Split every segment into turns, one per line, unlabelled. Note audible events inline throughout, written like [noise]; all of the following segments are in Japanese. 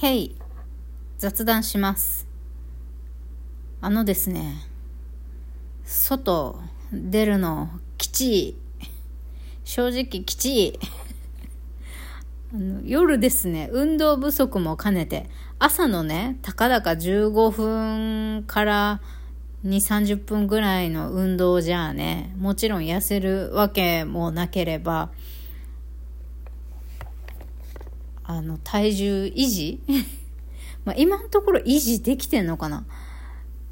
へい、雑談します。あのですね、外出るのきちい。正直きちい。夜ですね、運動不足も兼ねて、朝のね、たかだか15分から2、30分ぐらいの運動じゃあね、もちろん痩せるわけもなければ、あの、体重維持？[laughs] まあ今のところ維持できてんのかな？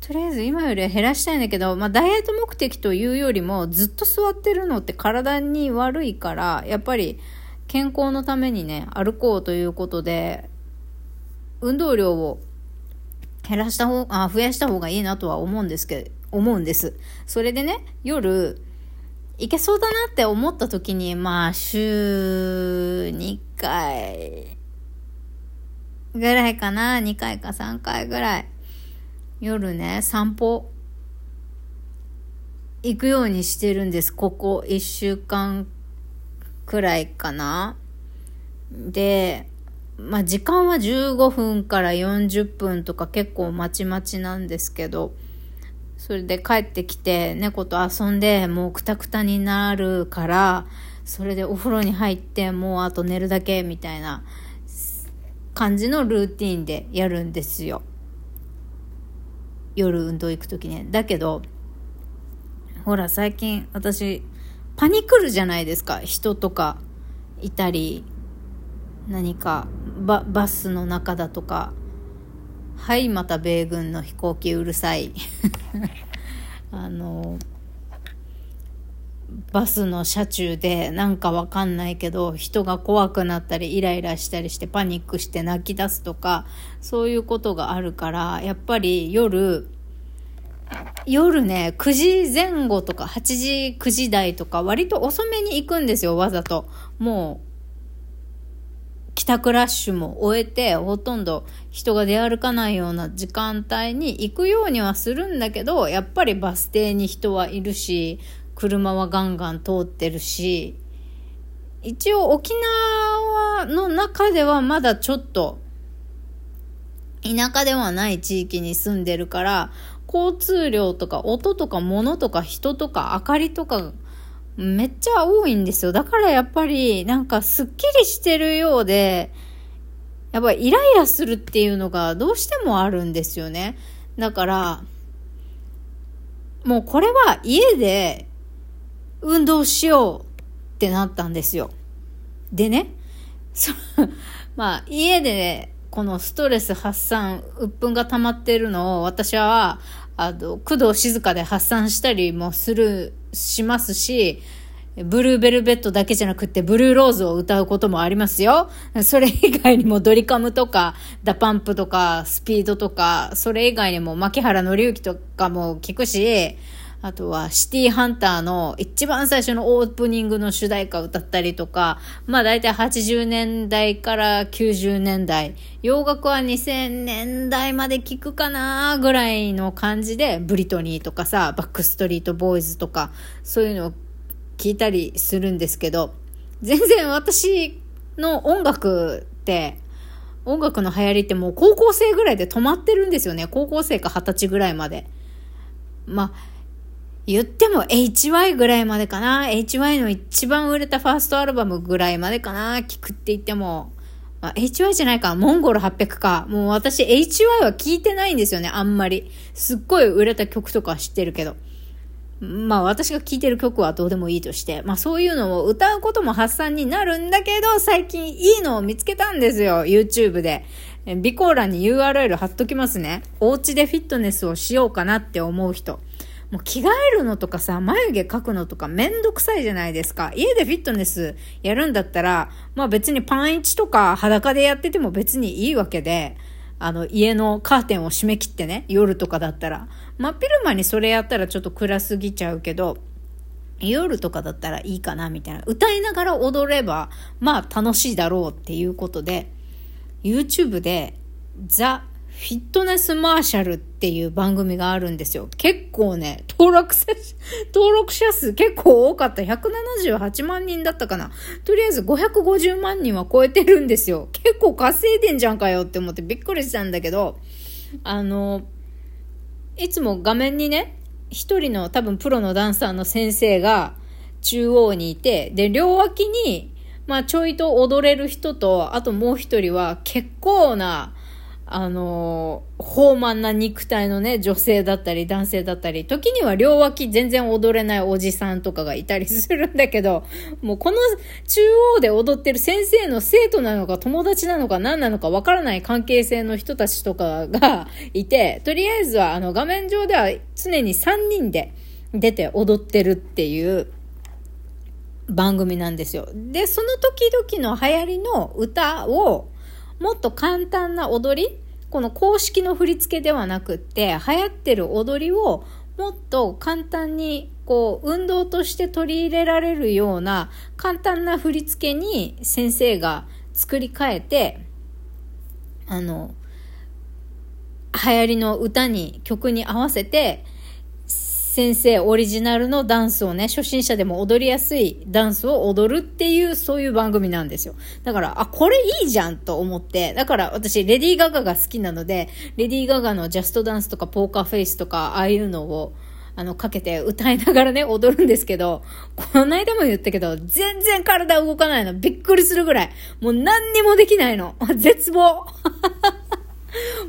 とりあえず今よりは減らしたいんだけど、まあダイエット目的というよりもずっと座ってるのって体に悪いから、やっぱり健康のためにね、歩こうということで、運動量を減らした方、あ、増やした方がいいなとは思うんですけど、思うんです。それでね、夜、いけそうだなって思った時に、まあ、週2回ぐらいかな。2回か3回ぐらい。夜ね、散歩行くようにしてるんです。ここ1週間くらいかな。で、まあ時間は15分から40分とか結構まちまちなんですけど、それで帰ってきて猫と遊んでもうくたくたになるから、それでお風呂に入ってもうあと寝るだけみたいな感じのルーティンでやるんですよ。夜運動行くときね。だけど、ほら最近私パニクるじゃないですか。人とかいたり、何かババスの中だとか。はい、また米軍の飛行機うるさい。[laughs] あの、バスの車中でなんかわかんないけど人が怖くなったりイライラしたりしてパニックして泣き出すとかそういうことがあるからやっぱり夜夜ね9時前後とか8時9時台とか割と遅めに行くんですよわざともう帰宅ラッシュも終えてほとんど人が出歩かないような時間帯に行くようにはするんだけどやっぱりバス停に人はいるし車はガンガン通ってるし一応沖縄の中ではまだちょっと田舎ではない地域に住んでるから交通量とか音とか物とか人とか明かりとかめっちゃ多いんですよ。だからやっぱりなんかすっきりしてるようで、やっぱイライラするっていうのがどうしてもあるんですよね。だから、もうこれは家で運動しようってなったんですよ。でね、そ [laughs] まあ家でねこのストレス発散、鬱憤が溜まってるのを私は、あの、工藤静香で発散したりもする、しますし、 Blue Velvet だけじゃなくて、 Blue Rose を歌うこともありますよ。[laughs] それ以外にもドリカムとか、 DA PUMP とか、スピードとか、それ以外にも槇原敬之とかも聞くし、あとはシティハンターの一番最初のオープニングの主題歌歌ったりとか、まあ大体80年代から90年代、洋楽は2000年代まで聞くかなぐらいの感じで、ブリトニーとかさ、バックストリートボーイズとか、そういうのを聞いたりするんですけど、全然私の音楽って、音楽の流行りってもう高校生ぐらいで止まってるんですよね。高校生か二十歳ぐらいまで。まあ、言っても HY ぐらいまでかな。HY の一番売れたファーストアルバムぐらいまでかな。聞くって言っても。まあ、HY じゃないか。モンゴル800か。もう私 HY は聞いてないんですよね。あんまり。すっごい売れた曲とか知ってるけど。まあ私が聴いてる曲はどうでもいいとして。まあそういうのを歌うことも発散になるんだけど、最近いいのを見つけたんですよ。YouTube で。備考欄に URL 貼っときますね。お家でフィットネスをしようかなって思う人。もう着替えるのとかさ、眉毛描くのとかめんどくさいじゃないですか。家でフィットネスやるんだったら、まあ別にパンイチとか裸でやってても別にいいわけで、あの家のカーテンを閉め切ってね、夜とかだったら。真っ昼間にそれやったらちょっと暗すぎちゃうけど、夜とかだったらいいかなみたいな。歌いながら踊れば、まあ楽しいだろうっていうことで、YouTube で、ザ・フィットネスマーシャルっていう番組があるんですよ。結構ね、登録者、[laughs] 登録者数結構多かった。178万人だったかな。とりあえず550万人は超えてるんですよ。結構稼いでんじゃんかよって思ってびっくりしたんだけど、あの、いつも画面にね、一人の多分プロのダンサーの先生が中央にいて、で、両脇に、まあちょいと踊れる人と、あともう一人は結構な、あの、豊満な肉体のね、女性だったり男性だったり、時には両脇全然踊れないおじさんとかがいたりするんだけど、[laughs] もうこの中央で踊ってる先生の生徒なのか友達なのか何なのかわからない関係性の人たちとかがいて、とりあえずはあの画面上では常に3人で出て踊ってるっていう番組なんですよ。で、その時々の流行りの歌を、もっと簡単な踊りこの公式の振り付けではなくって流行ってる踊りをもっと簡単にこう運動として取り入れられるような簡単な振り付けに先生が作り変えてあの流行りの歌に曲に合わせて先生オリジナルのダンスをね、初心者でも踊りやすいダンスを踊るっていう、そういう番組なんですよ。だから、あ、これいいじゃんと思って、だから私、レディー・ガガが好きなので、レディー・ガガのジャストダンスとかポーカーフェイスとか、ああいうのを、あの、かけて歌いながらね、踊るんですけど、この間も言ったけど、全然体動かないの。びっくりするぐらい。もう何にもできないの。絶望。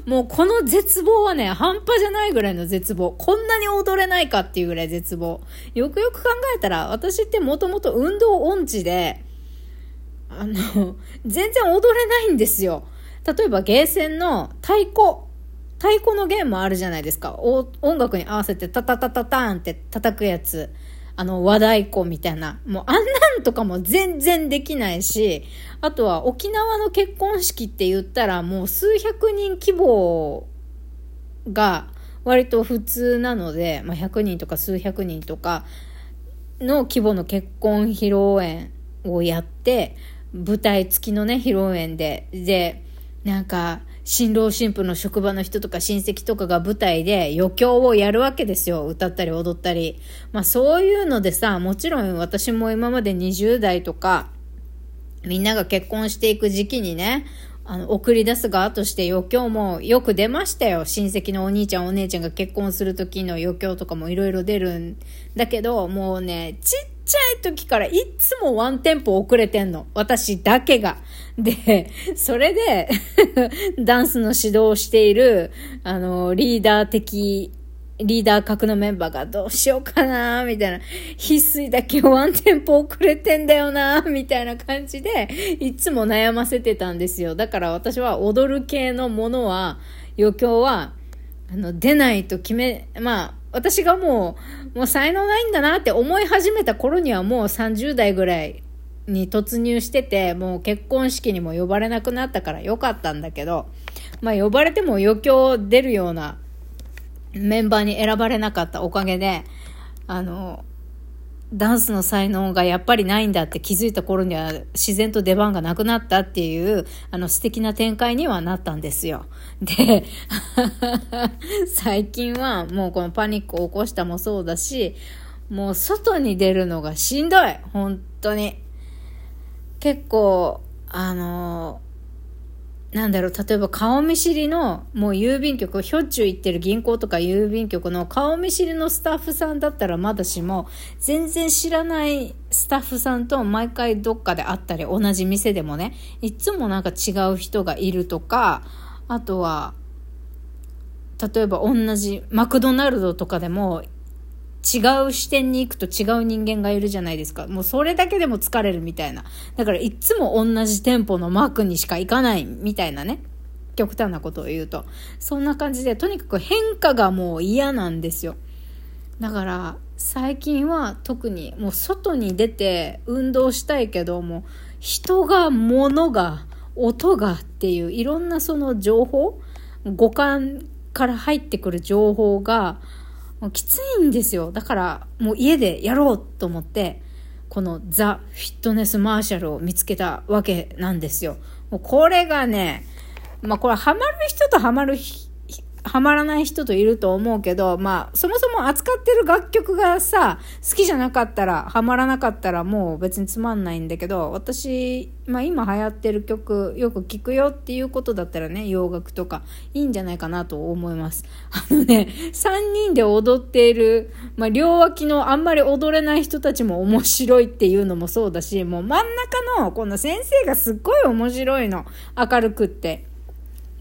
もうこの絶望はね、半端じゃないぐらいの絶望。こんなに踊れないかっていうぐらい絶望。よくよく考えたら、私ってもともと運動音痴で、あの、全然踊れないんですよ。例えばゲーセンの太鼓。太鼓のゲームあるじゃないですか。音楽に合わせてタタタタターンって叩くやつ。あの、和太鼓みたいな。もうあんなんとかも全然できないし、あとは沖縄の結婚式って言ったらもう数百人規模が割と普通なので、まあ、100人とか数百人とかの規模の結婚披露宴をやって、舞台付きのね、披露宴で、で、なんか、新郎新婦の職場の人とか親戚とかが舞台で余興をやるわけですよ。歌ったり踊ったり。まあそういうのでさ、もちろん私も今まで20代とか、みんなが結婚していく時期にね、あの、送り出す側として余興もよく出ましたよ。親戚のお兄ちゃんお姉ちゃんが結婚する時の余興とかもいろいろ出るんだけど、もうね、ちっちゃい時からいつもワンテンポ遅れてんの。私だけが。で、それで [laughs] ダンスの指導をしている、あの、リーダー的リーダー格のメンバーがどうしようかなみたいな、翡翠だけワンテンポ遅れてんだよなみたいな感じで、いつも悩ませてたんですよ。だから私は踊る系のものは、余興は、あの、出ないと決め、まあ、私がもう、もう才能ないんだなって思い始めた頃にはもう30代ぐらいに突入してて、もう結婚式にも呼ばれなくなったからよかったんだけど、まあ呼ばれても余興出るようなメンバーに選ばれなかったおかげで、あの、ダンスの才能がやっぱりないんだって気づいた頃には自然と出番がなくなったっていうあの素敵な展開にはなったんですよ。で、[laughs] 最近はもうこのパニックを起こしたもそうだし、もう外に出るのがしんどい本当に。結構、あのなんだろう、例えば顔見知りの、もう郵便局、しょっちゅう行ってる銀行とか郵便局の顔見知りのスタッフさんだったらまだしも、全然知らないスタッフさんと毎回どっかで会ったり、同じ店でもね、いつもなんか違う人がいるとか、あとは、例えば同じマクドナルドとかでも違う視点に行くと違う人間がいるじゃないですか。もうそれだけでも疲れるみたいな。だからいつも同じ店舗のマークにしか行かないみたいなね。極端なことを言うと。そんな感じで、とにかく変化がもう嫌なんですよ。だから最近は特にもう外に出て運動したいけども人が物が音がっていういろんなその情報五感から入ってくる情報がもうきついんですよ。だから、もう家でやろうと思って、このザ・フィットネス・マーシャルを見つけたわけなんですよ。もうこれがね、まあこれハマる人とハマる人ハマらない人といると思うけど、まあ、そもそも扱ってる楽曲がさ、好きじゃなかったら、ハマらなかったらもう別につまんないんだけど、私、まあ今流行ってる曲よく聴くよっていうことだったらね、洋楽とかいいんじゃないかなと思います。[laughs] あのね、3人で踊っている、まあ両脇のあんまり踊れない人たちも面白いっていうのもそうだし、もう真ん中のこの先生がすっごい面白いの。明るくって。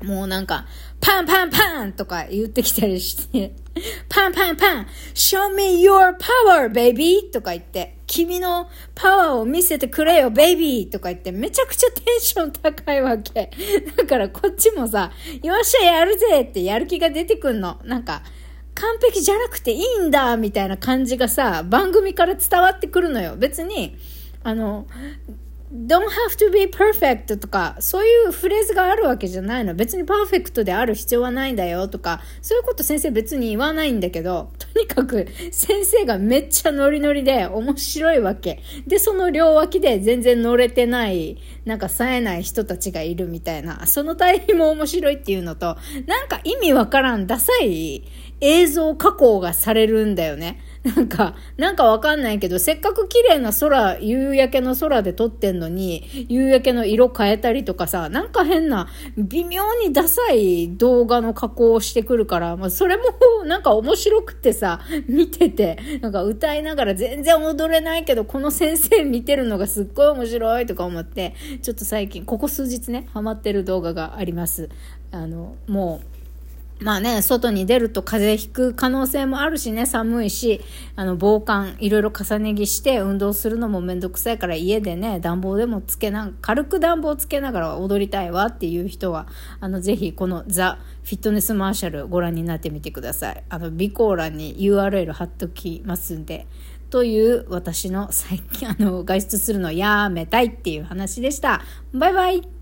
もうなんか、パンパンパンとか言ってきたりして、[laughs] パンパンパン !show me your power, baby! とか言って、君のパワーを見せてくれよ、ベイビーとか言って、めちゃくちゃテンション高いわけ。[laughs] だからこっちもさ、よっしゃやるぜってやる気が出てくんの。なんか、完璧じゃなくていいんだみたいな感じがさ、番組から伝わってくるのよ。別に、あの、don't have to be perfect とか、そういうフレーズがあるわけじゃないの。別にパーフェクトである必要はないんだよとか、そういうこと先生別に言わないんだけど、とにかく [laughs] 先生がめっちゃノリノリで面白いわけ。で、その両脇で全然乗れてない、なんか冴えない人たちがいるみたいな、その対比も面白いっていうのと、なんか意味わからんダサい映像加工がされるんだよね。なんか、なんかわかんないけど、せっかく綺麗な空、夕焼けの空で撮ってんのに、夕焼けの色変えたりとかさ、なんか変な、微妙にダサい動画の加工をしてくるから、まあ、それもなんか面白くてさ、見てて、なんか歌いながら全然踊れないけど、この先生見てるのがすっごい面白いとか思って、ちょっと最近、ここ数日ね、ハマってる動画があります。あの、もう、まあね、外に出ると風邪ひく可能性もあるしね、寒いし、あの、防寒、いろいろ重ね着して運動するのもめんどくさいから家でね、暖房でもつけな、軽く暖房つけながら踊りたいわっていう人は、あの、ぜひこのザ・フィットネスマーシャルご覧になってみてください。あの、備考欄に URL 貼っときますんで、という私の最近、あの、外出するのやめたいっていう話でした。バイバイ